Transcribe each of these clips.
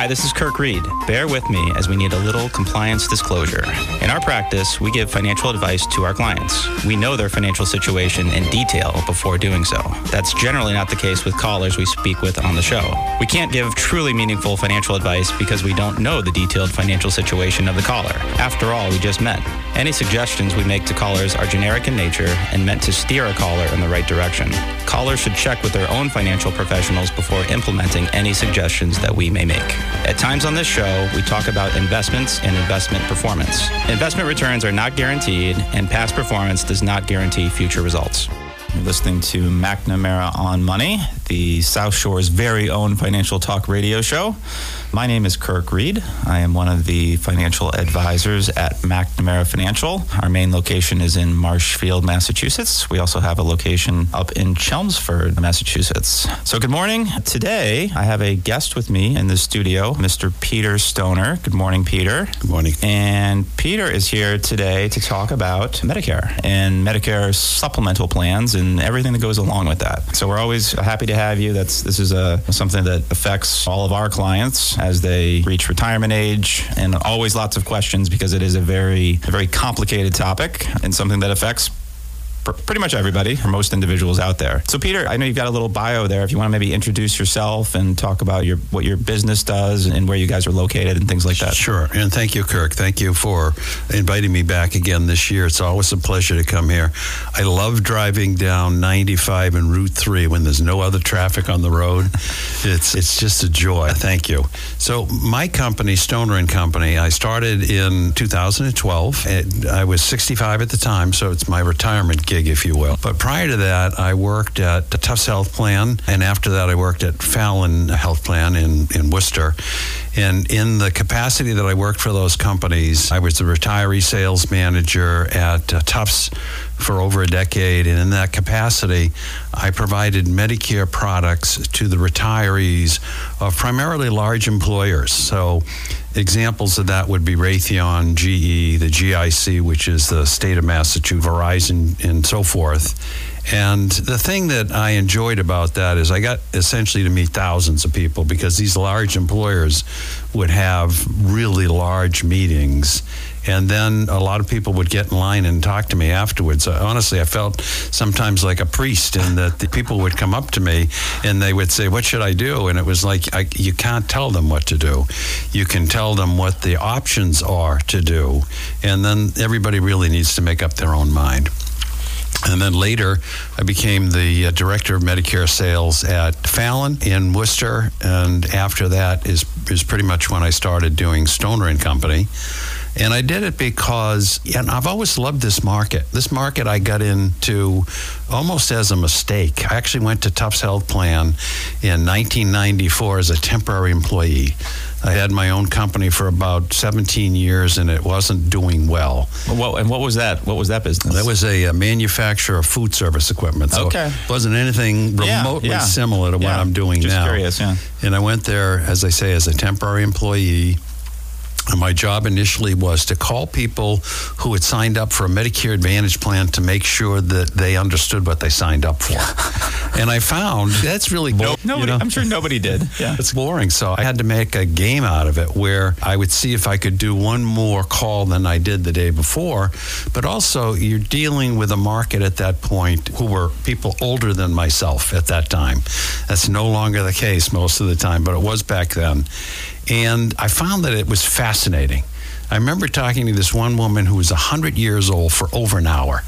Hi, this is Kirk Reed. Bear with me as we need a little compliance disclosure. In our practice, we give financial advice to our clients. We know their financial situation in detail before doing so. That's generally not the case with callers we speak with on the show. We can't give truly meaningful financial advice because we don't know the detailed financial situation of the caller. After all, we just met. Any suggestions we make to callers are generic in nature and meant to steer a caller in the right direction. Callers should check with their own financial professionals before implementing any suggestions that we may make. At times on this show, we talk about investments and investment performance. Investment returns are not guaranteed, and past performance does not guarantee future results. You're listening to McNamara on Money, the South Shore's very own financial talk radio show. My name is Kirk Reed. I am one of the financial advisors at McNamara Financial. Our main location is in Marshfield, Massachusetts. We also have a location up in Chelmsford, Massachusetts. So, good morning. Today, I have a guest with me in the studio, Mr. Peter Stoner. Good morning, Peter. Good morning. And Peter is here today to talk about Medicare and Medicare supplemental plans and everything that goes along with that. So, we're always happy to have you. That's this is a something that affects all of our clients as they reach retirement age, and always lots of questions because it is a very, a very complicated topic and something that affects pretty much everybody or most individuals out there. So, Peter, I know you've got a little bio there. If you want to maybe introduce yourself and talk about your what your business does and where you guys are located and things like that. Sure. And thank you, Kirk. Thank you for inviting me back again this year. It's always a pleasure to come here. I love driving down 95 and Route 3 when there's no other traffic on the road. It's it's just a joy. Thank you. So, my company, Stoner and Company, I started in 2012. I was 65 at the time, so it's my retirement gig, if you will. But prior to that, I worked at Tufts Health Plan, and after that, I worked at Fallon Health Plan in, in Worcester. And in the capacity that I worked for those companies, I was the retiree sales manager at uh, Tufts for over a decade. And in that capacity, I provided Medicare products to the retirees of primarily large employers. So, examples of that would be Raytheon, GE, the GIC, which is the state of Massachusetts, Verizon, and so forth. And the thing that I enjoyed about that is I got essentially to meet thousands of people because these large employers would have really large meetings. And then a lot of people would get in line and talk to me afterwards. Uh, honestly, I felt sometimes like a priest, in that the people would come up to me and they would say, What should I do? And it was like, I, you can't tell them what to do. You can tell them what the options are to do. And then everybody really needs to make up their own mind. And then later, I became the uh, director of Medicare sales at Fallon in Worcester. And after that is, is pretty much when I started doing Stoner and Company. And I did it because, and I've always loved this market. This market I got into almost as a mistake. I actually went to Tufts Health Plan in 1994 as a temporary employee. I had my own company for about 17 years, and it wasn't doing well. Well, and what was that? What was that business? That was a, a manufacturer of food service equipment. So okay. it wasn't anything remotely yeah, yeah. similar to yeah. what I'm doing Just now. Curious, yeah. And I went there, as I say, as a temporary employee. And my job initially was to call people who had signed up for a Medicare Advantage plan to make sure that they understood what they signed up for. and I found that's really no, nobody. You know, I'm sure nobody did. Yeah, it's boring. So I had to make a game out of it where I would see if I could do one more call than I did the day before. But also, you're dealing with a market at that point who were people older than myself at that time. That's no longer the case most of the time, but it was back then. And I found that it was fascinating. I remember talking to this one woman who was 100 years old for over an hour.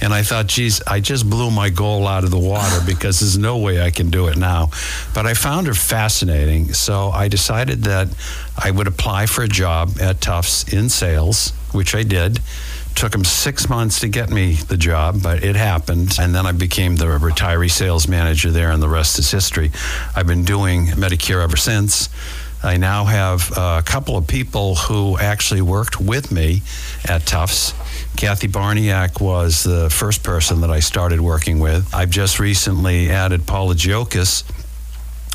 And I thought, geez, I just blew my goal out of the water because there's no way I can do it now. But I found her fascinating. So I decided that I would apply for a job at Tufts in sales, which I did took them six months to get me the job, but it happened. And then I became the retiree sales manager there, and the rest is history. I've been doing Medicare ever since. I now have a couple of people who actually worked with me at Tufts. Kathy Barniak was the first person that I started working with. I've just recently added Paula Giokis,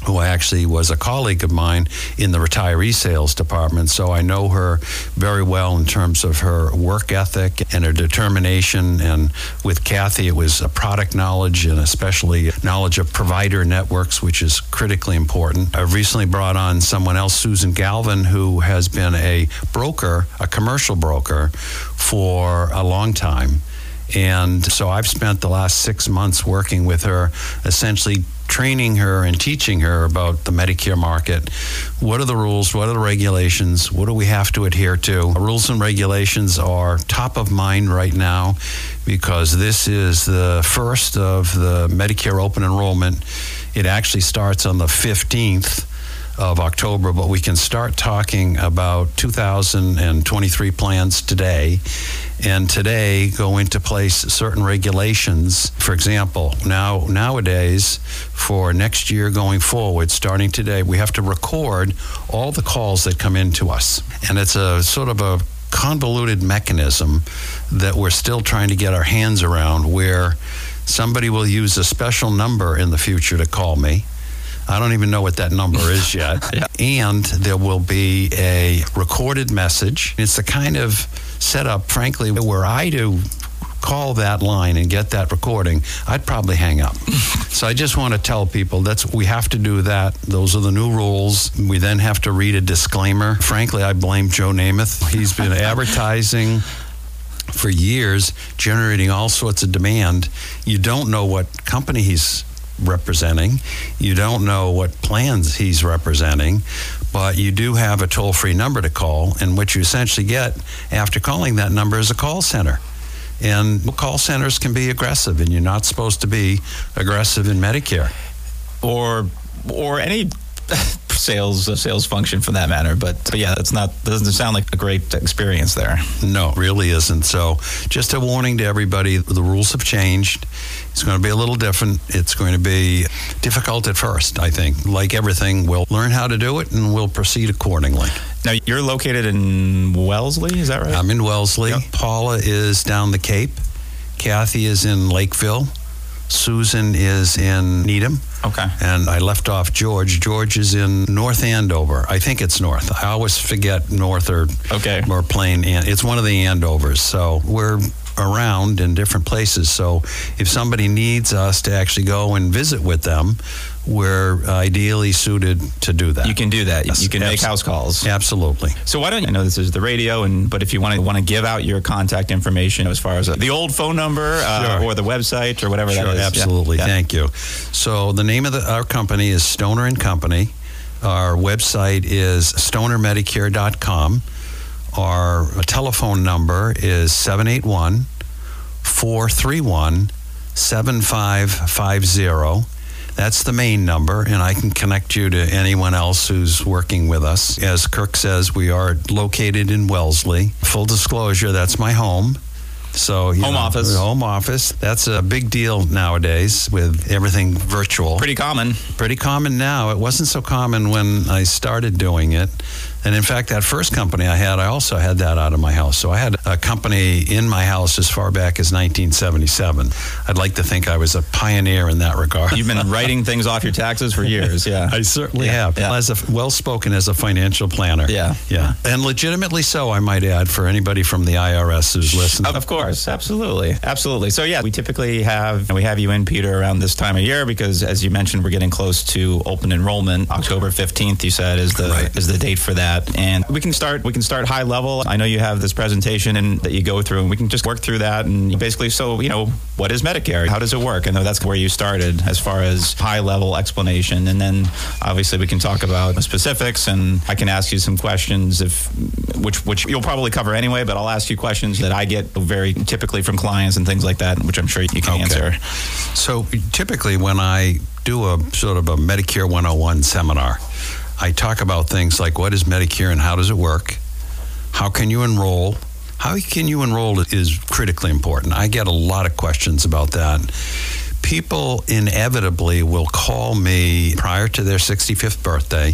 who actually was a colleague of mine in the retiree sales department. So I know her very well in terms of her work ethic and her determination. And with Kathy, it was a product knowledge and especially knowledge of provider networks, which is critically important. I've recently brought on someone else, Susan Galvin, who has been a broker, a commercial broker, for a long time. And so I've spent the last six months working with her, essentially training her and teaching her about the Medicare market. What are the rules? What are the regulations? What do we have to adhere to? Rules and regulations are top of mind right now because this is the first of the Medicare open enrollment. It actually starts on the 15th of October, but we can start talking about 2023 plans today. And today go into place certain regulations. For example, now nowadays, for next year going forward, starting today, we have to record all the calls that come in to us. And it's a sort of a convoluted mechanism that we're still trying to get our hands around where somebody will use a special number in the future to call me I don't even know what that number is yet. yeah. And there will be a recorded message. It's the kind of setup, frankly, where I do call that line and get that recording, I'd probably hang up. so I just want to tell people that's we have to do that. Those are the new rules. We then have to read a disclaimer. Frankly, I blame Joe Namath. He's been advertising for years, generating all sorts of demand. You don't know what company he's representing. You don't know what plans he's representing, but you do have a toll free number to call. And what you essentially get after calling that number is a call center. And call centers can be aggressive, and you're not supposed to be aggressive in Medicare. Or, or any sales uh, sales function for that matter. But, but yeah, it's not doesn't sound like a great experience there. No, really isn't. So just a warning to everybody: the rules have changed. It's going to be a little different. It's going to be difficult at first. I think, like everything, we'll learn how to do it and we'll proceed accordingly. Now you're located in Wellesley, is that right? I'm in Wellesley. Yep. Paula is down the Cape. Kathy is in Lakeville. Susan is in Needham. Okay. And I left off George. George is in North Andover. I think it's North. I always forget North or okay. or Plain. It's one of the Andovers. So we're around in different places. So if somebody needs us to actually go and visit with them, we're ideally suited to do that. You can do that. Yes. You can make house calls. Absolutely. So why don't you, I know this is the radio, and but if you want to want to give out your contact information as far as the old phone number uh, sure. or the website or whatever sure, that is. Absolutely. Yeah. Thank you. So the name of the, our company is Stoner and Company. Our website is stonermedicare.com. Our telephone number is 781 431 7550. That's the main number, and I can connect you to anyone else who's working with us. As Kirk says, we are located in Wellesley. Full disclosure, that's my home. So home know, office, home office. That's a big deal nowadays with everything virtual. Pretty common. Pretty common now. It wasn't so common when I started doing it. And in fact, that first company I had, I also had that out of my house. So I had a company in my house as far back as 1977. I'd like to think I was a pioneer in that regard. You've been writing things off your taxes for years, yeah. I certainly yeah, have. Yeah. As a well spoken as a financial planner. Yeah. Yeah. And legitimately so, I might add, for anybody from the IRS who's listening. Of course, absolutely. Absolutely. So yeah, we typically have we have you in, Peter, around this time of year because as you mentioned, we're getting close to open enrollment. October 15th, you said, is the right. is the date for that that. And we can start we can start high level. I know you have this presentation and that you go through and we can just work through that and basically so, you know, what is Medicare? How does it work? I know that's where you started as far as high level explanation. And then obviously we can talk about specifics and I can ask you some questions if which which you'll probably cover anyway, but I'll ask you questions that I get very typically from clients and things like that, which I'm sure you can okay. answer. So typically when I do a sort of a Medicare 101 seminar, I talk about things like what is Medicare and how does it work? How can you enroll? How can you enroll is critically important. I get a lot of questions about that. People inevitably will call me prior to their 65th birthday.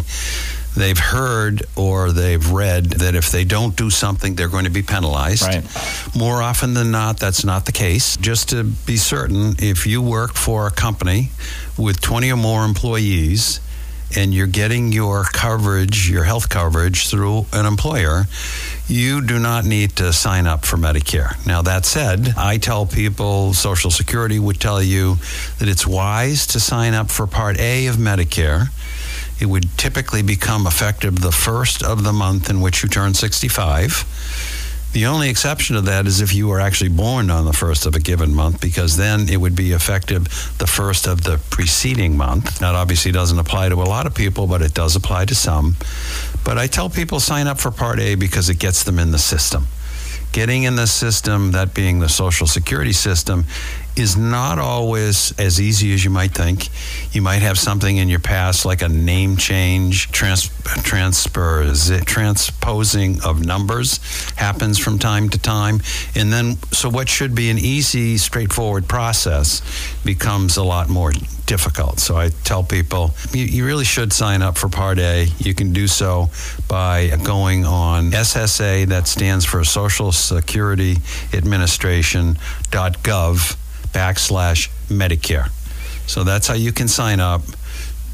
They've heard or they've read that if they don't do something, they're going to be penalized. Right. More often than not, that's not the case. Just to be certain, if you work for a company with 20 or more employees, and you're getting your coverage, your health coverage through an employer, you do not need to sign up for Medicare. Now, that said, I tell people Social Security would tell you that it's wise to sign up for Part A of Medicare. It would typically become effective the first of the month in which you turn 65. The only exception to that is if you were actually born on the first of a given month, because then it would be effective the first of the preceding month. That obviously doesn't apply to a lot of people, but it does apply to some. But I tell people sign up for Part A because it gets them in the system. Getting in the system, that being the Social Security system, is not always as easy as you might think. You might have something in your past like a name change, trans, transfer, transposing of numbers happens from time to time. And then, so what should be an easy, straightforward process becomes a lot more difficult. So I tell people you, you really should sign up for Part A. You can do so by going on SSA, that stands for Social Security Administration.gov backslash Medicare. So that's how you can sign up.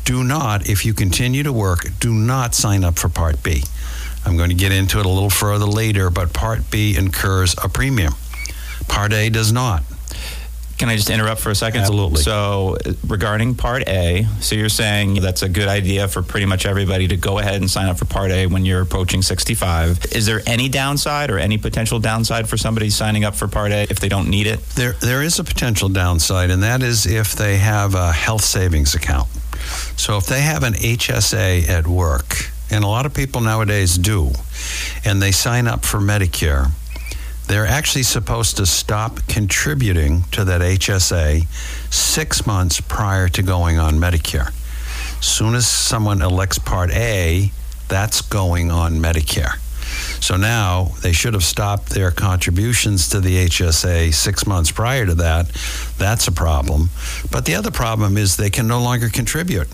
Do not, if you continue to work, do not sign up for Part B. I'm going to get into it a little further later, but Part B incurs a premium. Part A does not. Can I just interrupt for a second? Absolutely. So, regarding Part A, so you're saying that's a good idea for pretty much everybody to go ahead and sign up for Part A when you're approaching 65. Is there any downside or any potential downside for somebody signing up for Part A if they don't need it? There, there is a potential downside, and that is if they have a health savings account. So, if they have an HSA at work, and a lot of people nowadays do, and they sign up for Medicare they're actually supposed to stop contributing to that HSA six months prior to going on Medicare. Soon as someone elects Part A, that's going on Medicare. So now they should have stopped their contributions to the HSA six months prior to that. That's a problem. But the other problem is they can no longer contribute.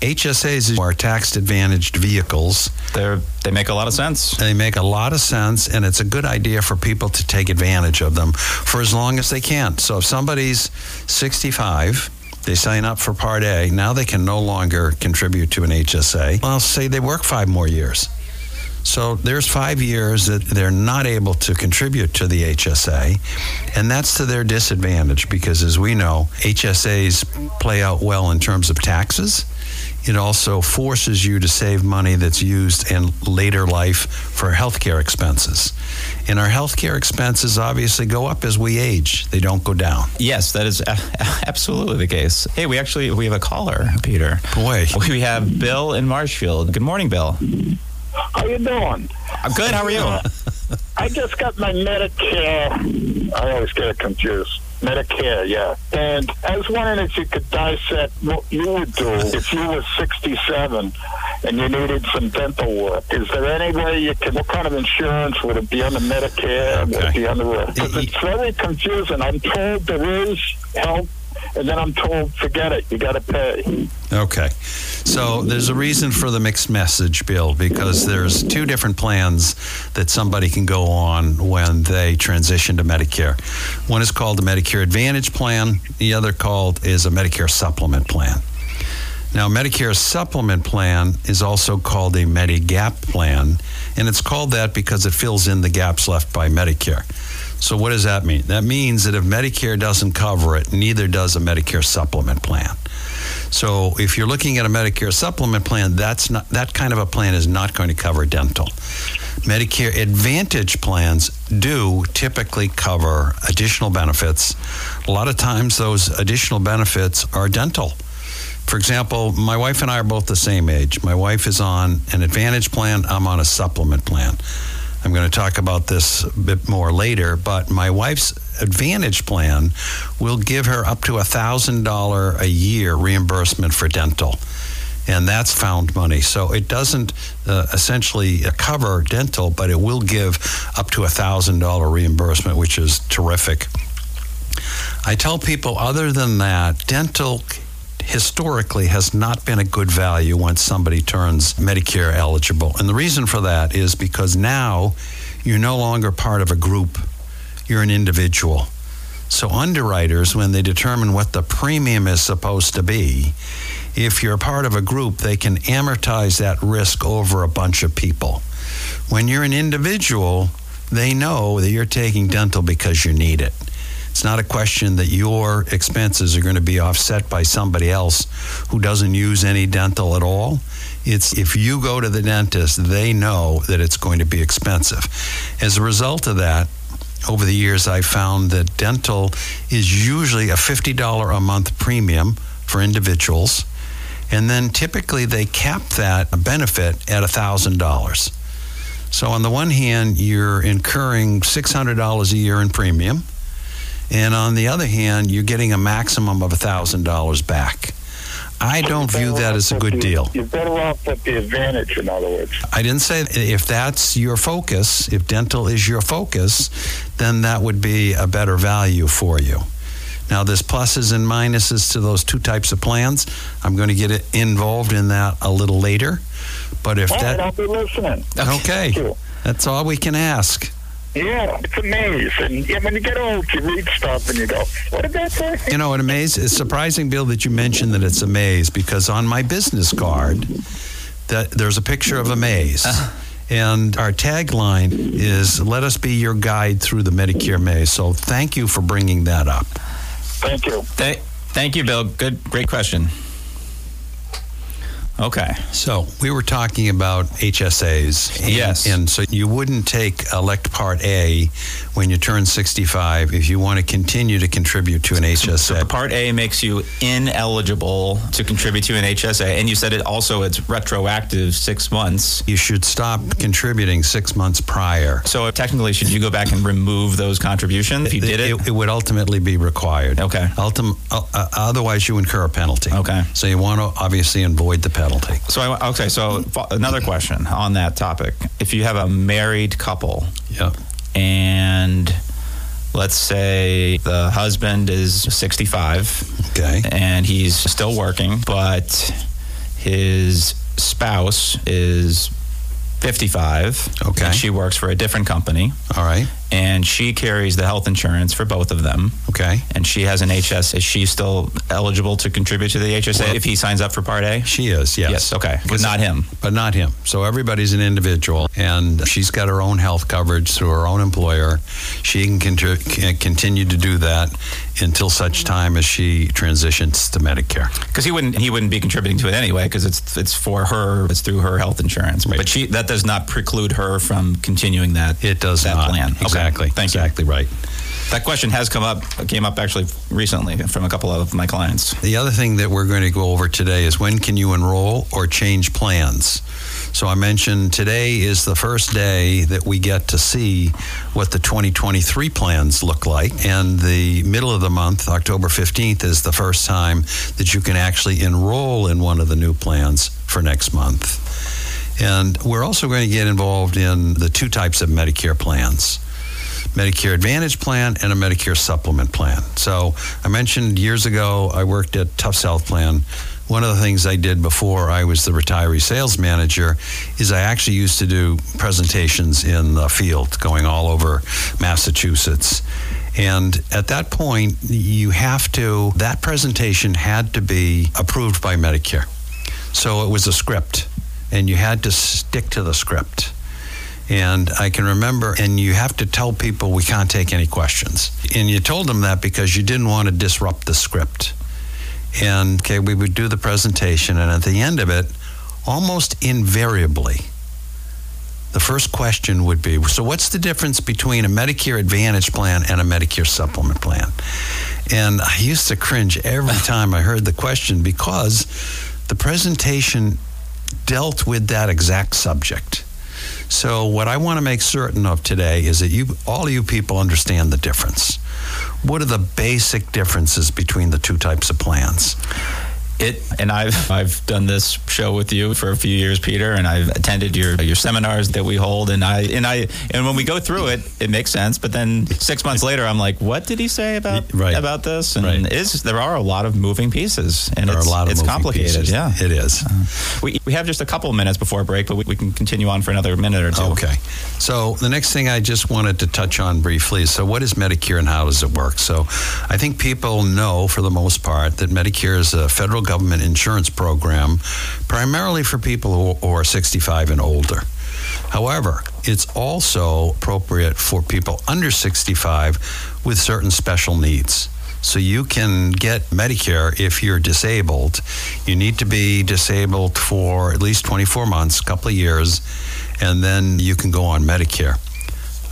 HSAs are tax advantaged vehicles. They they make a lot of sense. They make a lot of sense, and it's a good idea for people to take advantage of them for as long as they can. So if somebody's 65, they sign up for Part A, now they can no longer contribute to an HSA. Well, say they work five more years. So there's five years that they're not able to contribute to the HSA, and that's to their disadvantage because, as we know, HSAs play out well in terms of taxes it also forces you to save money that's used in later life for healthcare expenses. And our healthcare expenses obviously go up as we age. They don't go down. Yes, that is absolutely the case. Hey, we actually we have a caller, Peter. Boy. We have Bill in Marshfield. Good morning, Bill. How you doing? I'm good. How are you? Uh, I just got my Medicare. I always get confused. Medicare, yeah. And I was wondering if you could dissect what you would do if you were 67 and you needed some dental work. Is there any way you can, what kind of insurance would it be under Medicare? Okay. Would it be under, because it's very confusing. I'm told there is help and then I'm told, forget it, you got to pay. Okay. So there's a reason for the mixed message, Bill, because there's two different plans that somebody can go on when they transition to Medicare. One is called the Medicare Advantage Plan, the other called is a Medicare Supplement Plan. Now, Medicare Supplement Plan is also called a Medigap plan, and it's called that because it fills in the gaps left by Medicare. So, what does that mean? That means that if Medicare doesn't cover it, neither does a Medicare supplement plan. So, if you're looking at a Medicare supplement plan, that's not that kind of a plan is not going to cover dental. Medicare Advantage plans do typically cover additional benefits. A lot of times, those additional benefits are dental. For example, my wife and I are both the same age. My wife is on an Advantage plan, I'm on a supplement plan. I'm going to talk about this a bit more later, but my wife's Advantage plan will give her up to $1,000 a year reimbursement for dental. And that's found money. So it doesn't uh, essentially cover dental, but it will give up to $1,000 reimbursement, which is terrific. I tell people, other than that, dental historically has not been a good value once somebody turns Medicare eligible. And the reason for that is because now you're no longer part of a group, you're an individual. So, underwriters, when they determine what the premium is supposed to be, if you're part of a group, they can amortize that risk over a bunch of people. When you're an individual, they know that you're taking dental because you need it. It's not a question that your expenses are going to be offset by somebody else who doesn't use any dental at all. It's if you go to the dentist, they know that it's going to be expensive. As a result of that, over the years, I found that dental is usually a $50 a month premium for individuals. And then typically they cap that benefit at $1,000. So, on the one hand, you're incurring $600 a year in premium. And on the other hand, you're getting a maximum of $1,000 back. I don't view that as a good deal. You're better off with the advantage, in other words. I didn't say if that's your focus, if dental is your focus, then that would be a better value for you. Now, there's pluses and minuses to those two types of plans. I'm going to get involved in that a little later. But if All that. right, I'll be listening. Okay. That's all we can ask. Yeah, it's a maze. And yeah, when you get old, you read stuff and you go, what did that say? You know, it amaze it's surprising, Bill, that you mentioned that it's a maze because on my business card, that there's a picture of a maze. Uh-huh. And our tagline is "Let us be your guide through the Medicare maze." So, thank you for bringing that up. Thank you. Th- thank you, Bill. Good, great question. Okay. So we were talking about HSAs. And, Yes. And so you wouldn't take Elect Part A when you turn 65 if you want to continue to contribute to an HSA. So Part A makes you ineligible to contribute to an HSA, and you said it also it's retroactive six months. you should stop contributing six months prior. So technically, should you go back and remove those contributions if you did it? It, would ultimately be required. Okay. Ultim- uh, uh, otherwise, you incur a penalty. Okay. So you want to obviously avoid the penalty. So I, okay, so another question on that topic: If you have a married couple Yeah. and let's say the husband is 65 Okay. and he's still working, but his spouse is 55. Okay. And she works for a different company All right. And she carries the health insurance for both of them. Okay. And she has an HS. Is she still eligible to contribute to the HSA if he signs up for Part A? She is. Yes. Yes, okay. But not him. but not him. So everybody's an individual, and she's got her own health coverage through her own employer. She can, contri- continue to do that until such time as she transitions to Medicare. Because he wouldn't he wouldn't be contributing to it anyway because it's it's for her it's through her health insurance. But she that does not preclude her from continuing that It does that not. plan. Okay. Exactly. Thank you. exactly right. That question has come up came up actually recently from a couple of my clients. The other thing that we're going to go over today is when can you enroll or change plans? So I mentioned today is the first day that we get to see what the 2023 plans look like. And the middle of the month, October 15th, is the first time that you can actually enroll in one of the new plans for next month. And we're also going to get involved in the two types of Medicare plans. Medicare Advantage plan and a Medicare Supplement plan. So I mentioned years ago I worked at Tufts Health Plan. One of the things I did before I was the retiree sales manager is I actually used to do presentations in the field, going all over Massachusetts. And at that point, you have to, that presentation had to be approved by Medicare. So it was a script, and you had to stick to the script. And I can remember, and you have to tell people we can't take any questions. And you told them that because you didn't want to disrupt the script. And okay, we would do the presentation, and at the end of it, almost invariably, the first question would be So, what's the difference between a Medicare Advantage plan and a Medicare Supplement plan? And I used to cringe every time I heard the question because the presentation dealt with that exact subject. So, what I want to make certain of today is that you, all you people, understand the difference. What are the basic differences between the two types of plans? It and I've I've done this show with you for a few years, Peter, and I've attended your your seminars that we hold, and I and I and when we go through it, it makes sense. But then six months later, I'm like, what did he say about Right. about this? And Right. is there are a lot of moving pieces, and There are it's, a lot of it's moving complicated. pieces. Yeah, it is. Uh, we we have just a couple of minutes before break, but we, we can continue on for another minute or two. Okay. So the next thing I just wanted to touch on briefly is so what is Medicare and how does it work? So I think people know for the most part that Medicare is a federal government insurance program, primarily for people who are 65 and older. However, it's also appropriate for people under 65 with certain special needs. So you can get Medicare if you're disabled. You need to be disabled for at least 24 months, a couple of years, and then you can go on Medicare.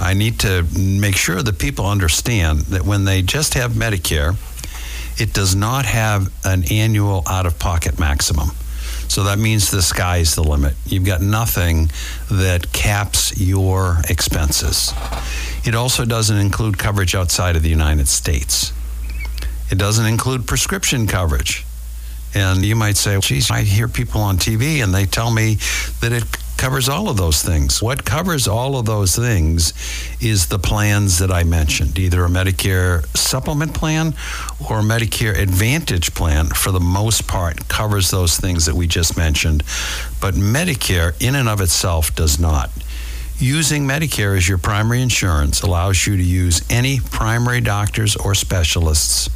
I need to make sure that people understand that when they just have Medicare, it does not have an annual out of pocket maximum. So that means the sky's the limit. You've got nothing that caps your expenses. It also doesn't include coverage outside of the United States. It doesn't include prescription coverage. And you might say, geez, I hear people on TV and they tell me that it covers all of those things. What covers all of those things is the plans that I mentioned, either a Medicare supplement plan or a Medicare Advantage plan, for the most part, covers those things that we just mentioned. But Medicare, in and of itself, does not. Using Medicare as your primary insurance allows you to use any primary doctors or specialists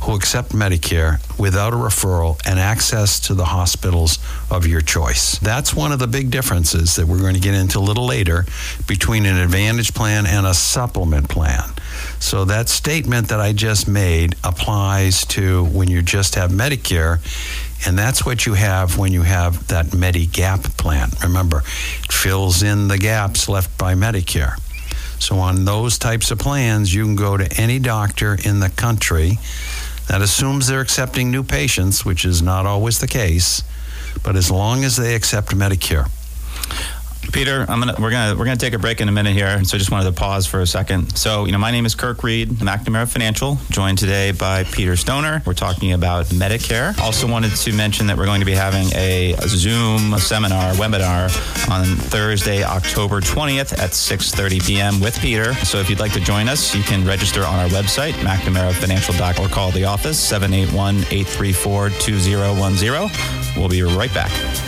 who accept Medicare without a referral and access to the hospitals of your choice. That's one of the big differences that we're going to get into a little later between an Advantage plan and a supplement plan. So that statement that I just made applies to when you just have Medicare. And that's what you have when you have that Medigap plan. Remember, it fills in the gaps left by Medicare. So, on those types of plans, you can go to any doctor in the country that assumes they're accepting new patients, which is not always the case, but as long as they accept Medicare. Peter, I'm gonna we're gonna we're gonna take a break in a minute here, so I just wanted to pause for a second. So, you know, my name is Kirk Reed, McNamara Financial, joined today by Peter Stoner. We're talking about Medicare. Also, wanted to mention that we're going to be having a, Zoom seminar, webinar on Thursday, October 20th at 6:30 p.m. with Peter. So, if you'd like to join us, you can register on our website, McNamaraFinancial.com, or call the office 781-834-2010. We'll be right back.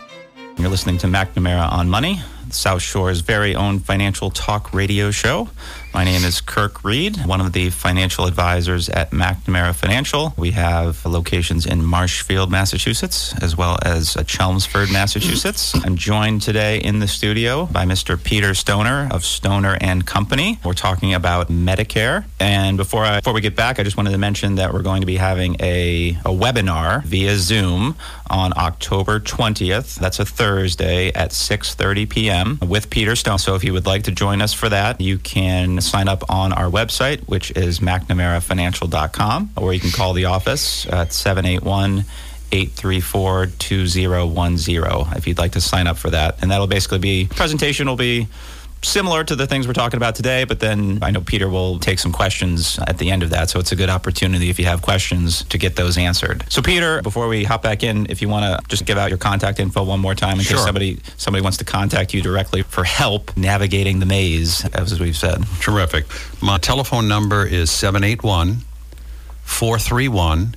You're listening to McNamara on Money, South Shore's very own financial talk radio show. My name is Kirk Reed, one of the financial advisors at McNamara Financial. We have locations in Marshfield, Massachusetts, as well as uh, Chelmsford, Massachusetts. I'm joined today in the studio by Mr. Peter Stoner of Stoner and Company. We're talking about Medicare. And before I, before we get back, I just wanted to mention that we're going to be having a, a webinar via Zoom on October 20th. That's a Thursday at 6:30 p.m. with Peter Stone. So if you would like to join us for that, you can sign up on our website, which is McNamaraFinancial.com, or you can call the office at 781 834 2010 if you'd like to sign up for that. And that'll basically be, presentation will be similar to the things we're talking about today, but then I know Peter will take some questions at the end of that. So it's a good opportunity if you have questions to get those answered. So Peter, before we hop back in, if you want to just give out your contact info one more time in Sure. case somebody somebody wants to contact you directly for help navigating the maze, as we've said. Terrific. My telephone number is 781 431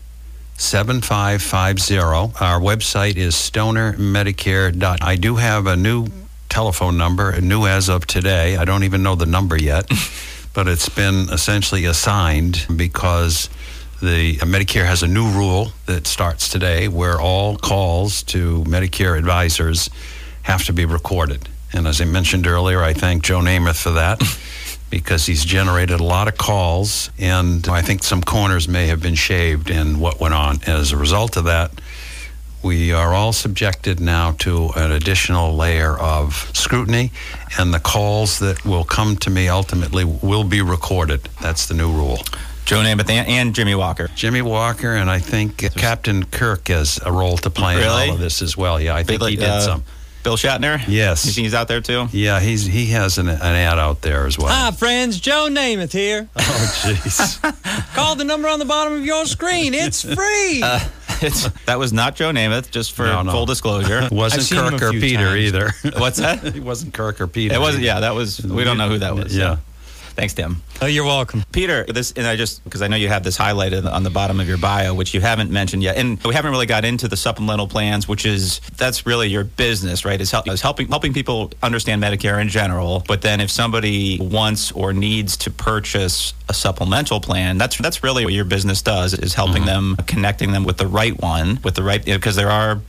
7550. Our website is stonermedicare. I do have a new telephone number, new as of today. I don't even know the number yet, but it's been essentially assigned because the Medicare has a new rule that starts today where all calls to Medicare advisors have to be recorded. And as I mentioned earlier, I thank Joe Namath for that because he's generated a lot of calls, and I think some corners may have been shaved in what went on. As a result of that, we are all subjected now to an additional layer of scrutiny, and the calls that will come to me ultimately will be recorded. That's the new rule. Joe Namath and, and Jimmie Walker. Jimmie Walker and I think Captain Kirk has a role to play in all of this as well. Yeah, I think he did Uh, some. Bill Shatner? Yes. You think he's out there too? Yeah, he's he has an, an ad out there as well. Hi, friends. Joe Namath here. Oh, jeez. Call the number on the bottom of your screen. It's free. It's, that was not Joe Namath, just for No, no. full disclosure. It wasn't I've seen him Kirk or Peter times. either. What's that? it wasn't Kirk or Peter. It wasn't. either. Yeah, that was. We don't know who that was. Yeah. Thanks, Tim. Oh, you're welcome. Peter, this, and I just, because I know you have this highlighted on the bottom of your bio, which you haven't mentioned yet. And we haven't really got into the supplemental plans, which is, that's really your business, right? Is, help, is helping, helping people understand Medicare in general. But then if somebody wants or needs to purchase a supplemental plan, that's, that's really what your business does, is helping mm-hmm. them, connecting them with the right one, with the right, because there are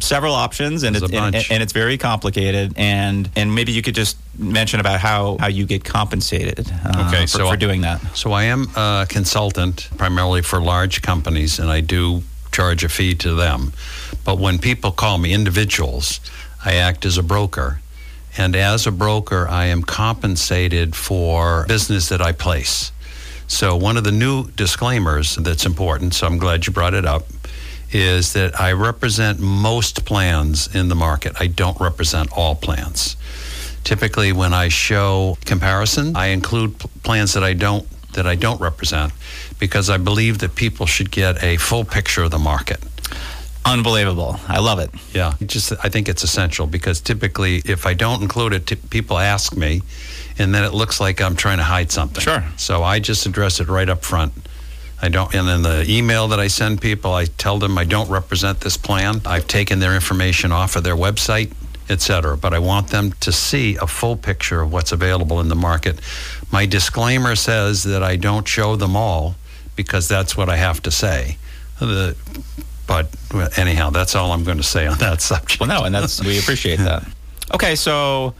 several options and it's, and, and it's very complicated and and maybe you could just mention about how how you get compensated uh, Okay, for, so for doing that So I am a consultant primarily for large companies, and I do charge a fee to them. But when people call me individuals, I act as a broker. And as a broker, I am compensated for business that I place. So one of the new disclaimers that's important, so I'm glad you brought it up, is that I represent most plans in the market. I don't represent all plans. Typically, when I show comparison, I include p- plans that I don't that I don't represent because I believe that people should get a full picture of the market. unbelievable i love it Yeah, just I think it's essential because typically, if I don't include it, t- people ask me, and then it looks like I'm trying to hide something. Sure. So I just address it right up front. I don't, and then the email that I send people, I tell them I don't represent this plan. I've taken their information off of their website, et cetera. But I want them to see a full picture of what's available in the market. My disclaimer says that I don't show them all because that's what I have to say. The, but anyhow, that's all I'm going to say on that subject. well no and that's we appreciate that okay so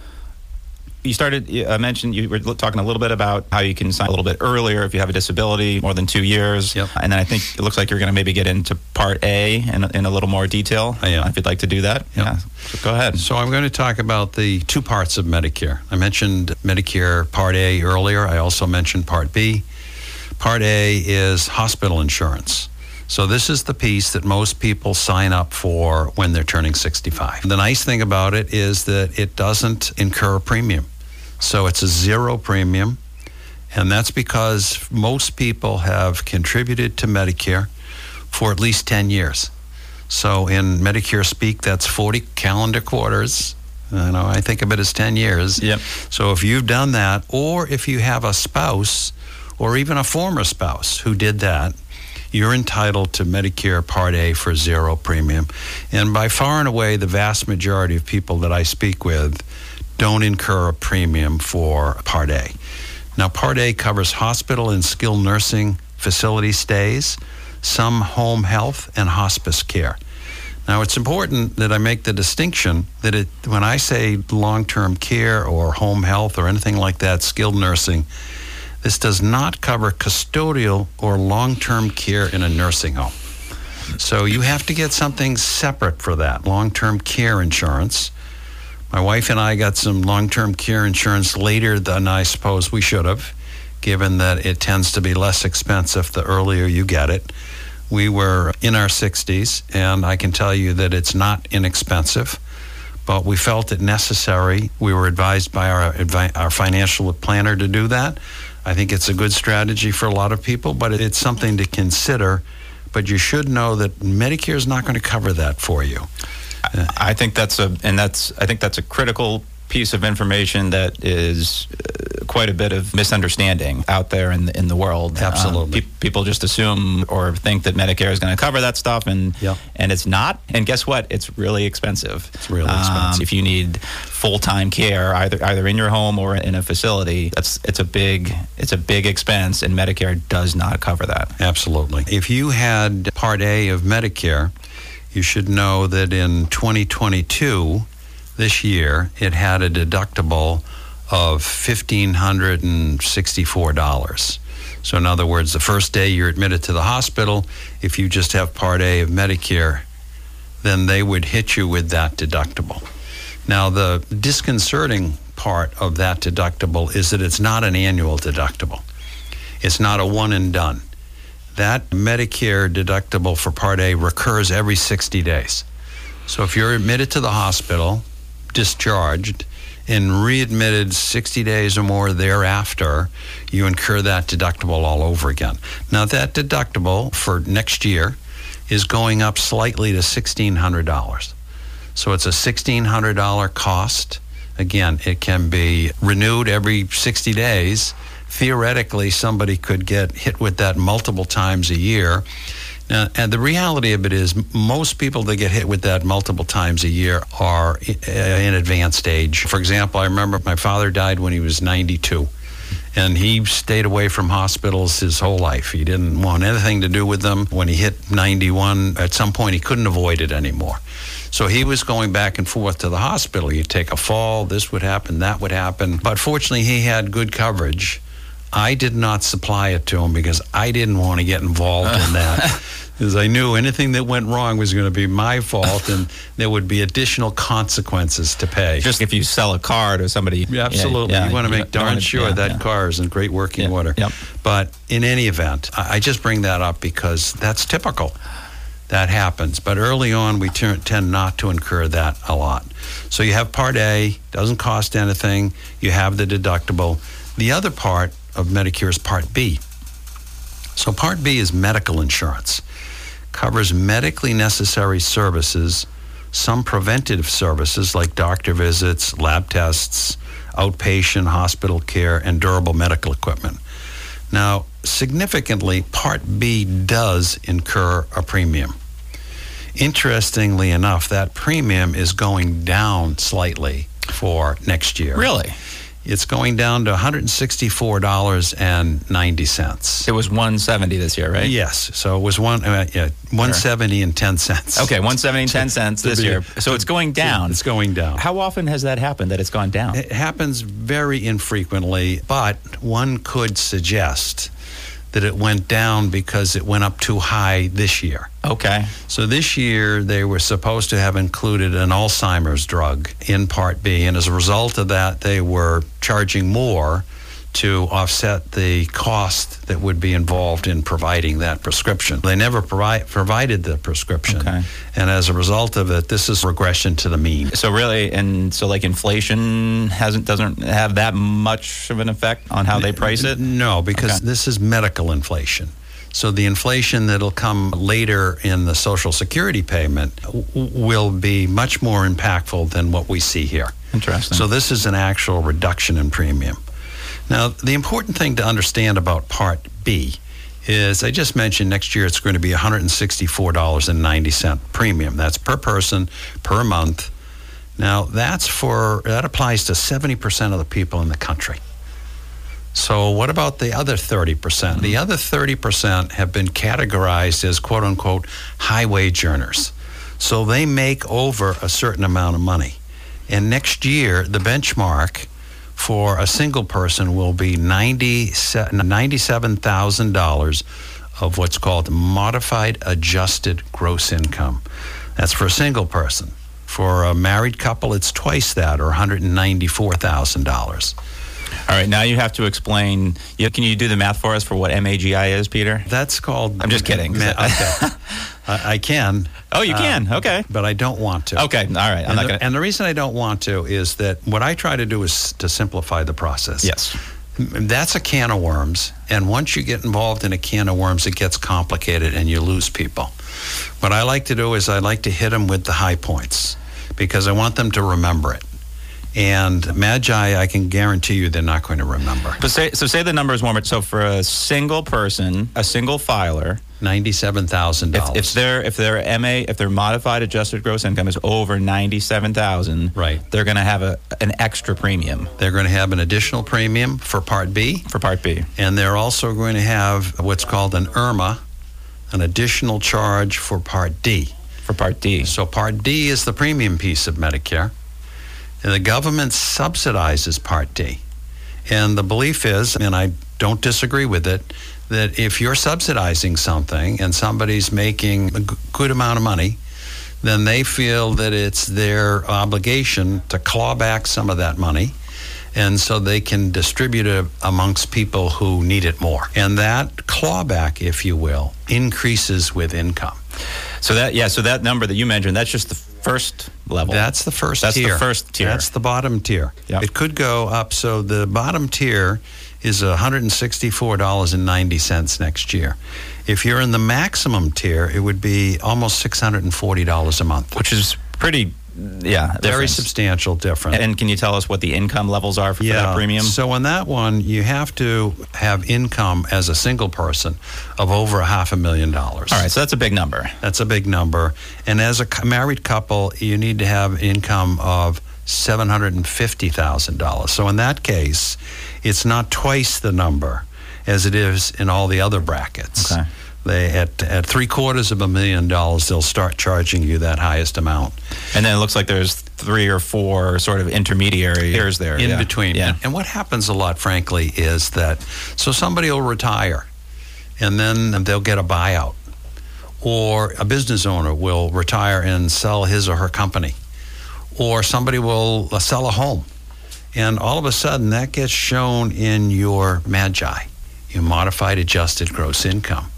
you started you- I mentioned you were talking a little bit about how you can sign a little bit earlier if you have a disability more than two years Yep. and then I think it looks like you're going to maybe get into part A in, in a little more detail oh, I am. if you'd like to do that Yep. yeah so go ahead So I'm going to talk about the two parts of Medicare. I mentioned Medicare Part A earlier. I also mentioned Part B. Part A is hospital insurance. So this is the piece that most people sign up for when they're turning 65. The nice thing about it is that it doesn't incur a premium. So it's a zero premium. And that's because most people have contributed to Medicare for at least 10 years. So in Medicare speak, that's 40 calendar quarters. I know I think of it as 10 years. Yep. So if you've done that, or if you have a spouse or even a former spouse who did that, you're entitled to Medicare Part A for zero premium. And by far and away, the vast majority of people that I speak with don't incur a premium for Part A. Now, Part A covers hospital and skilled nursing facility stays, some home health, and hospice care. Now, it's important that I make the distinction that it, when I say long term care or home health or anything like that, skilled nursing, this does not cover custodial or long term care in a nursing home. So you have to get something separate for that long term care insurance. My wife and I got some long term care insurance later than I suppose we should have, given that it tends to be less expensive the earlier you get it. We were in our 60s, and I can tell you that it's not inexpensive, but we felt it necessary. We were advised by our, our financial planner to do that. I think it's a good strategy for a lot of people, but it's something to consider. But you should know that Medicare is not going to cover that for you. I think that's a and that's I think that's a critical piece of information that is uh, quite a bit of misunderstanding out there in the, in the world. Absolutely. Um, pe- people just assume or think that Medicare is going to cover that stuff, and Yeah. and it's not. And guess what? It's really expensive. It's really expensive. if you need full time care, either either in your home or in a facility, that's it's a big it's a big expense, and Medicare does not cover that. Absolutely. If you had Part A of Medicare, you should know that in 2022, this year, it had a deductible of $1,564. So, in other words, the first day you're admitted to the hospital, if you just have Part A of Medicare, then they would hit you with that deductible. Now, the disconcerting part of that deductible is that it's not an annual deductible. It's not a one and done. That Medicare deductible for Part A recurs every 60 days. So if you're admitted to the hospital, discharged, and readmitted 60 days or more thereafter, you incur that deductible all over again. Now, that deductible for next year is going up slightly to $1,600. So it's a $1,600 cost. Again, it can be renewed every 60 days. Theoretically, somebody could get hit with that multiple times a year. Now, and the reality of it is, most people that get hit with that multiple times a year are in advanced age. For example, I remember my father died when he was 92 and he stayed away from hospitals his whole life. He didn't want anything to do with them. When he hit 91, at some point he couldn't avoid it anymore. So he was going back and forth to the hospital. You'd take a fall, this would happen, that would happen. But fortunately, he had good coverage. I did not supply it to him because I didn't want to get involved in that. Because I knew anything that went wrong was going to be my fault and there would be additional consequences to pay. Just if you sell a car to somebody. Yeah, absolutely. Yeah, you want to make darn sure yeah, that car is in great working order. yep. But in any event, I just bring that up because that's typical. That happens. But early on, we ter- tend not to incur that a lot. So you have Part A, doesn't cost anything. You have the deductible. The other part of Medicare's Part B. So Part B is medical insurance. Covers medically necessary services, some preventative services like doctor visits, lab tests, outpatient hospital care, and durable medical equipment. Now, significantly, Part B does incur a premium. Interestingly enough, that premium is going down slightly for next year. Really? It's going down to $164.90. It was 170 this year, right? Yes. So it was one, uh, yeah, 170 and 10 cents. Okay, 170 and 10 cents this be- year. So it's going down. It's going down. How often has that happened that it's gone down? It happens very infrequently, but one could suggest that it went down because it went up too high this year. Okay. So this year they were supposed to have included an Alzheimer's drug in Part B, and as a result of that, they were charging more to offset the cost that would be involved in providing that prescription. They never provi- provided the prescription, Okay. and as a result of it, this is regression to the mean. So really, and so like inflation hasn't doesn't have that much of an effect on how they price it. No, because Okay. this is medical inflation. So the inflation that'll come later in the Social Security payment w- will be much more impactful than what we see here. Interesting. So this is an actual reduction in premium. Now, the important thing to understand about Part B is I just mentioned next year it's going to be $164.90 premium. That's per person per month. Now, that's for that applies to 70% of the people in the country. So, what about the other 30%? Mm-hmm. The other 30% have been categorized as quote unquote high wage earners. So, they make over a certain amount of money. And next year, the benchmark for a single person will be 90, $97,000 of what's called modified adjusted gross income. That's for a single person. For a married couple, it's twice that, or $194,000. All right, now you have to explain. You, can you do the math for us for what MAGI is, Peter? That's called. I'm just kidding. Ma- okay. I, can. Oh, you uh, can. Okay. But I don't want to. Okay. All right. I'm and, not the, gonna. and the reason I don't want to is that what I try to do is to simplify the process. yes. That's a can of worms. And once you get involved in a can of worms, it gets complicated and you lose people. What I like to do is I like to hit them with the high points because I want them to remember it. And MAGI, I can guarantee you they're not going to remember. But say, so say the numbers one more. So for a single person, a single filer, Ninety-seven thousand if, dollars. if their if their MA if their modified adjusted gross income is over ninety seven thousand, Right. they're going to have a an extra premium They're going to have an additional premium for Part B, for Part B. and they're also going to have what's called an IRMAA, an additional charge for Part D. For Part D. So Part D is the premium piece of Medicare, the government subsidizes Part D. And the belief is, and I don't disagree with it, that if you're subsidizing something and somebody's making a good amount of money, then they feel that it's their obligation to claw back some of that money. And so they can distribute it amongst people who need it more. And that clawback, if you will, increases with income. So that yeah, so that number that you mentioned, that's just the first level. That's the first That's the tier. first tier. That's the bottom tier. Yep. It could go up. So the bottom tier is $164.90 next year. If you're in the maximum tier, it would be almost $640 a month. which is pretty, yeah, Very difference. substantial difference. And can you tell us what the income levels are for, for that premium? So on that one, you have to have income as a single person of over a half a million dollars. All right, so that's a big number. That's a big number. And as a married couple, you need to have income of $750,000. So in that case, it's not twice the number as it is in all the other brackets. Okay. They at at three quarters of a million dollars, they'll start charging you that highest amount And then it looks like there's three or four sort of intermediary tiers there. in yeah. between. Yeah. And what happens a lot, frankly, is that so somebody will retire, and then they'll get a buyout, or a business owner will retire and sell his or her company, or somebody will uh, sell a home, and all of a sudden that gets shown in your MAGI, your modified adjusted gross income.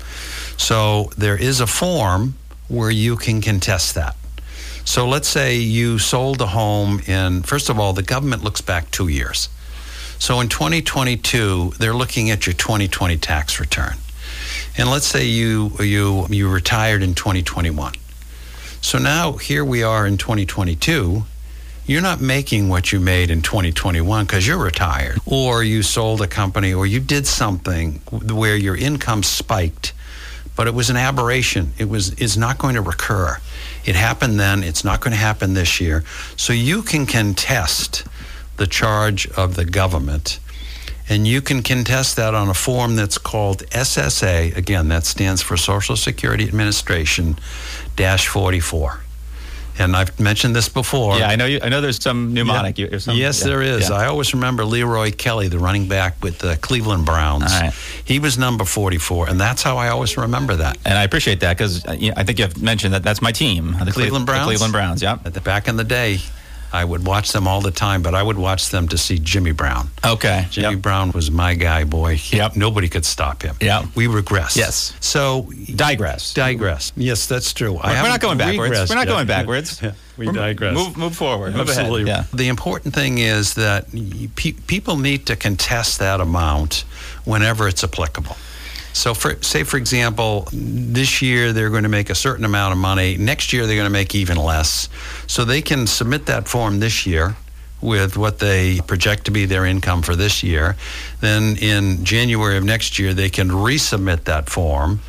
So there is a form where you can contest that. So let's say you sold a home in, first of all, the government looks back two years. So in 2022, they're looking at your 2020 tax return. And let's say you, you, you retired in 2021. So now here we are in 2022. You're not making what you made in 2021 because you're retired, or you sold a company, or you did something where your income spiked, but it was an aberration. It was is not going to recur. It happened then. It's not going to happen this year. So you can contest the charge of the government, and you can contest that on a form that's called SSA. Again, that stands for Social Security Administration dash 44. And I've mentioned this before. Yeah, I know. You, I know. There's some mnemonic. Yeah. You- some- yes, yeah, there is. yeah. I always remember Leroy Kelly, the running back with the Cleveland Browns. Right. He was number 44, and that's how I always remember that. and I appreciate that because uh, I think you've mentioned that that's my team, the Cle- Cleveland the Browns? Cleveland Browns. Yeah. Back in the day, I would watch them all the time, but I would watch them to see Jimmy Brown. Okay. Jimmy Yep. Brown was my guy, boy. He- Yep. Nobody could stop him. Yep. We regress. Yes. So Digress. digress. Yes, that's true. I We're haven't not going backwards. We're not yet. going backwards. Yeah, we We're- digress. Move, move forward. Move ahead. Absolutely. Yeah. The important thing is that pe- people need to contest that amount whenever it's applicable. So, for, say for example, this year they're going to make a certain amount of money. Next year they're going to make even less. So they can submit that form this year with what they project to be their income for this year. Then in January of next year they can resubmit that form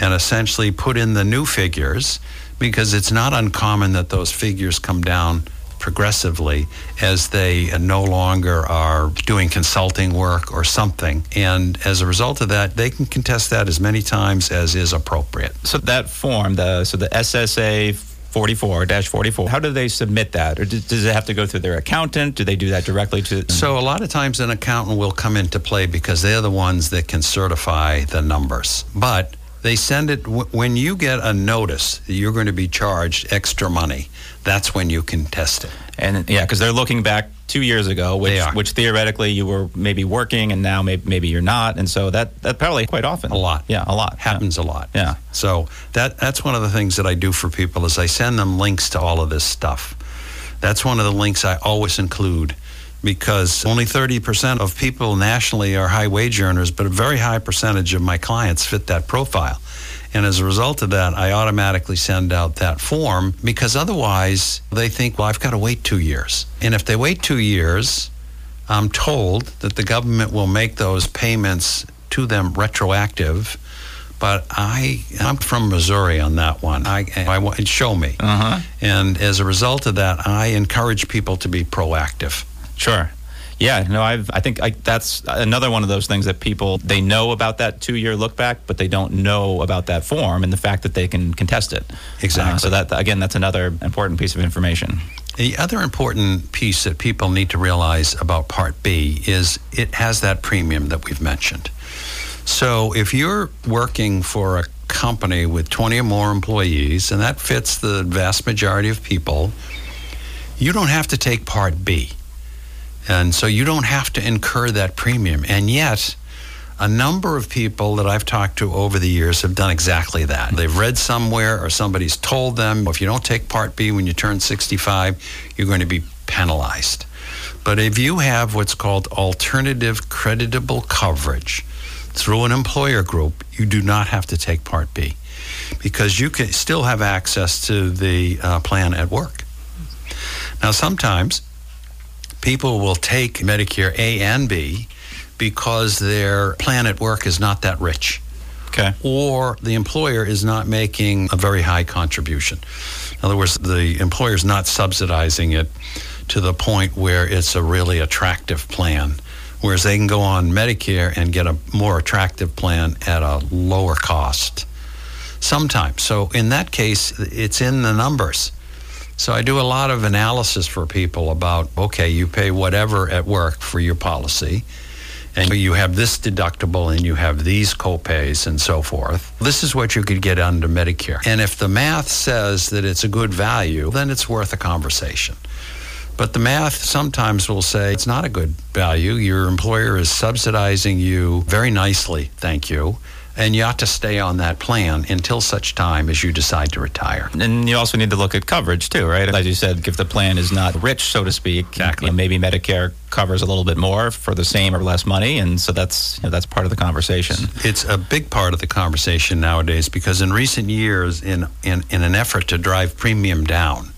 and essentially put in the new figures because it's not uncommon that those figures come down progressively as they no longer are doing consulting work or something. And as a result of that, they can contest that as many times as is appropriate. So that form, the so the SSA 44-44, how do they submit that? Or does, does it have to go through their accountant? Do they do that directly to So a lot of times an accountant will come into play because they're the ones that can certify the numbers. But they send it when you get a notice that you're going to be charged extra money. That's when you can test it. And yeah, because they're looking back two years ago, which which theoretically you were maybe working, and now maybe, maybe you're not, and so that that probably quite often A lot. Yeah, a lot happens a lot. Yeah. So that that's one of the things that I do for people is I send them links to all of this stuff. That's one of the links I always include because only 30% of people nationally are high wage earners, but a very high percentage of my clients fit that profile. And as a result of that, I automatically send out that form because otherwise they think, well, I've got to wait two years. And if they wait two years, I'm told that the government will make those payments to them retroactive. But I, I'm from Missouri on that one. I, I want show me, Uh-huh. and as a result of that, I encourage people to be proactive. Sure. Yeah, no, I've. I think I, that's another one of those things that people they know about that two-year look back, but they don't know about that form and the fact that they can contest it. Exactly. Uh, so that again, that's another important piece of information. The other important piece that people need to realize about Part B is it has that premium that we've mentioned. So if you're working for a company with 20 or more employees, and that fits the vast majority of people, you don't have to take Part B. And so you don't have to incur that premium. And yet, A number of people that I've talked to over the years have done exactly that. They've read somewhere or somebody's told them if you don't take Part B when you turn 65, you're going to be penalized. But if you have what's called alternative creditable coverage through an employer group, you do not have to take Part B because you can still have access to the uh, plan at work. Now, sometimes people will take Medicare A and B because their plan at work is not that rich. Okay. Or the employer is not making a very high contribution. In other words, the employer is not subsidizing it to the point where it's a really attractive plan. Whereas they can go on Medicare and get a more attractive plan at a lower cost. Sometimes. So in that case, it's in the numbers. So I do a lot of analysis for people about okay, you pay whatever at work for your policy, and you have this deductible and you have these copays and so forth. This is what you could get under Medicare. And if the math says that it's a good value, then it's worth a conversation. But the math sometimes will say it's not a good value. Your employer is subsidizing you very nicely, thank you and you ought to stay on that plan until such time as you decide to retire. And you also need to look at coverage too, right? As you said, if the plan is not rich, so to speak, exactly. You know, maybe Medicare covers a little bit more for the same or less money, and so that's you know, that's part of the conversation. It's a big part of the conversation nowadays because in recent years, in in, in an effort to drive premium down.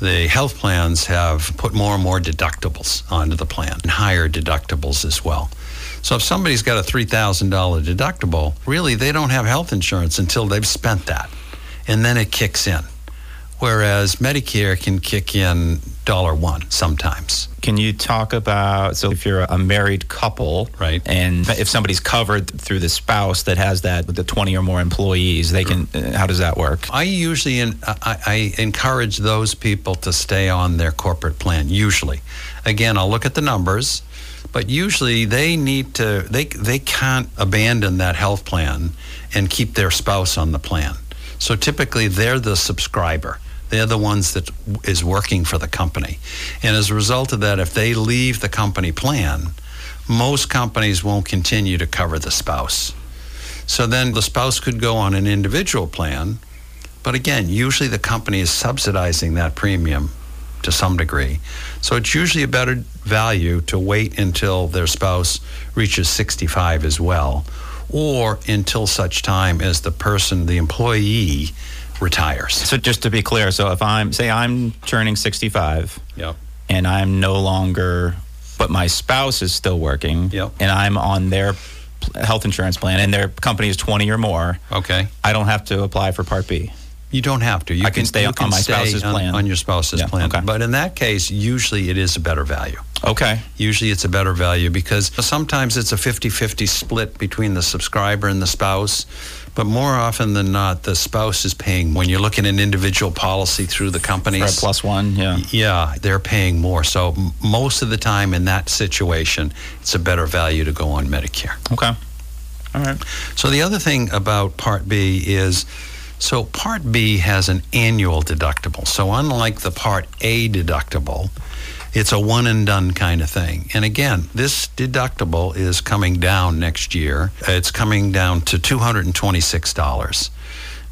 The health plans have put more and more deductibles onto the plan and higher deductibles as well. So if somebody's got a $3,000 deductible, really they don't have health insurance until they've spent that. And then it kicks in. Whereas Medicare can kick in dollar one sometimes. Can you talk about so if you're a married couple, right? And if somebody's covered through the spouse that has that with the 20 or more employees, they can. Uh, how does that work? I usually in, I, I encourage those people to stay on their corporate plan. Usually, again, I'll look at the numbers but usually they need to they they can't abandon that health plan and keep their spouse on the plan. So typically they're the subscriber. They're the ones that is working for the company. And as a result of that, if they leave the company plan, most companies won't continue to cover the spouse. So then the spouse could go on an individual plan, but again, usually the company is subsidizing that premium to some degree. So it's usually a better value to wait until their spouse reaches 65 as well, or until such time as the person, the employee, retires. So just to be clear, so if I'm say I'm turning 65, yep. and I'm no longer, but my spouse is still working, yep. and I'm on their health insurance plan, and their company is 20 or more. Okay. I don't have to apply for Part B. You don't have to. You I can, can stay on, can my stay spouse's on, plan. On your spouse's yeah, plan. Okay. But in that case, usually it is a better value. Okay. Usually it's a better value because sometimes it's a 50 50 split between the subscriber and the spouse. But more often than not, the spouse is paying when you're looking at an individual policy through the companies. Right, plus one, yeah. Yeah, they're paying more. So most of the time in that situation, it's a better value to go on Medicare. Okay. All right. So the other thing about Part B is so Part B has an annual deductible. So unlike the Part A deductible, it's a one and done kind of thing. And again, this deductible is coming down next year. It's coming down to $226.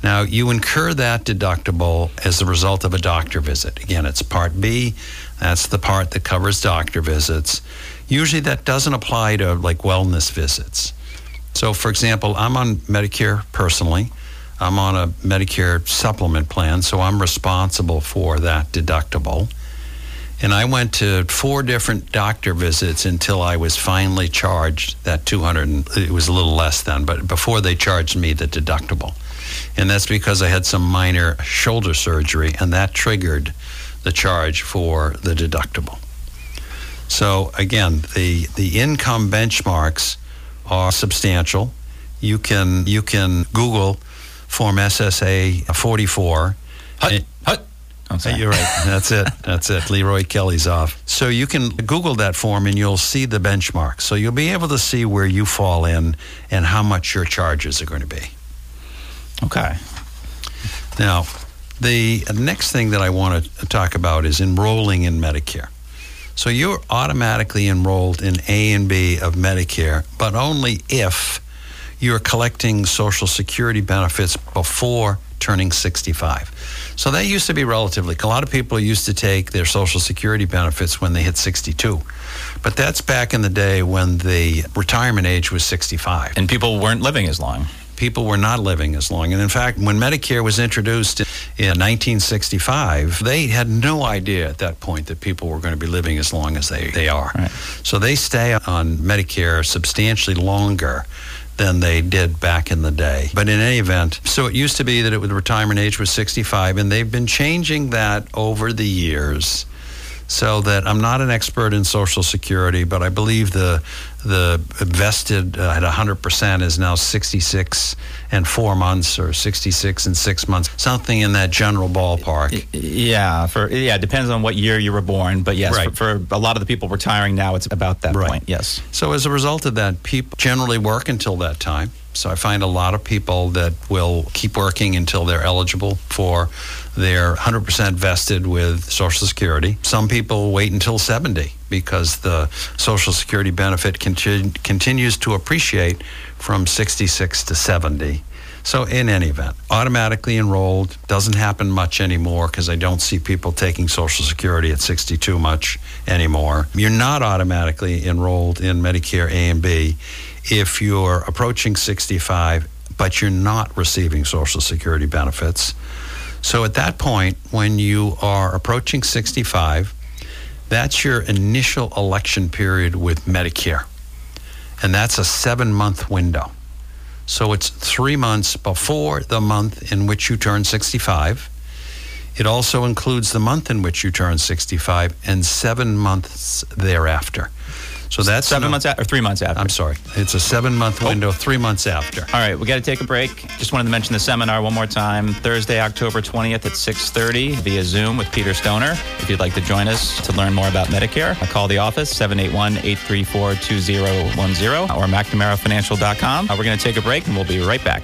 Now, you incur that deductible as a result of a doctor visit. Again, it's Part B. That's the part that covers doctor visits. Usually that doesn't apply to like wellness visits. So, for example, I'm on Medicare personally. I'm on a Medicare supplement plan, so I'm responsible for that deductible. And I went to four different doctor visits until I was finally charged that 200. It was a little less than, but before they charged me the deductible. And that's because I had some minor shoulder surgery, and that triggered the charge for the deductible. So again, the the income benchmarks are substantial. You can you can Google Form SSA uh, 44. Hut, hut. Oh, You're right. That's it. That's it. Leroy Kelly's off. So you can Google that form and you'll see the benchmark. So you'll be able to see where you fall in and how much your charges are going to be. Okay. Now, the next thing that I want to talk about is enrolling in Medicare. So you're automatically enrolled in A and B of Medicare, but only if you're collecting Social Security benefits before turning 65. So that used to be relatively. A lot of people used to take their Social Security benefits when they hit 62. But that's back in the day when the retirement age was 65. And people weren't living as long. People were not living as long. And in fact, when Medicare was introduced in 1965, they had no idea at that point that people were going to be living as long as they, they are. Right. So they stay on Medicare substantially longer than they did back in the day. But in any event, so it used to be that it, the retirement age was 65, and they've been changing that over the years so that I'm not an expert in Social Security, but I believe the the vested uh, at 100% is now 66 and four months or 66 and six months, something in that general ballpark. Yeah, for yeah, it depends on what year you were born, but yes, Right. for, for a lot of the people retiring now, it's about that Right. point. Yes. So as a result of that, people generally work until that time. So I find a lot of people that will keep working until they're eligible for their 100% vested with Social Security. Some people wait until 70 because the Social Security benefit conti- continues to appreciate from 66 to 70. So in any event, automatically enrolled doesn't happen much anymore because I don't see people taking Social Security at 62 much anymore. You're not automatically enrolled in Medicare A and B if you're approaching 65 but you're not receiving Social Security benefits. So at that point, when you are approaching 65, that's your initial election period with Medicare. And that's a seven month window. So it's three months before the month in which you turn 65. It also includes the month in which you turn 65 and seven months thereafter. So that's Seven no- months after, or three months after. I'm sorry. It's a seven month window, three months after. All right, we got to take a break. Just wanted to mention the seminar one more time. Thursday, October 20th at 6:30 via Zoom with Peter Stoner. If you'd like to join us to learn more about Medicare, call the office 781-834-2010 or McNamaraFinancial.com. Uh, we're going to take a break and we'll be right back.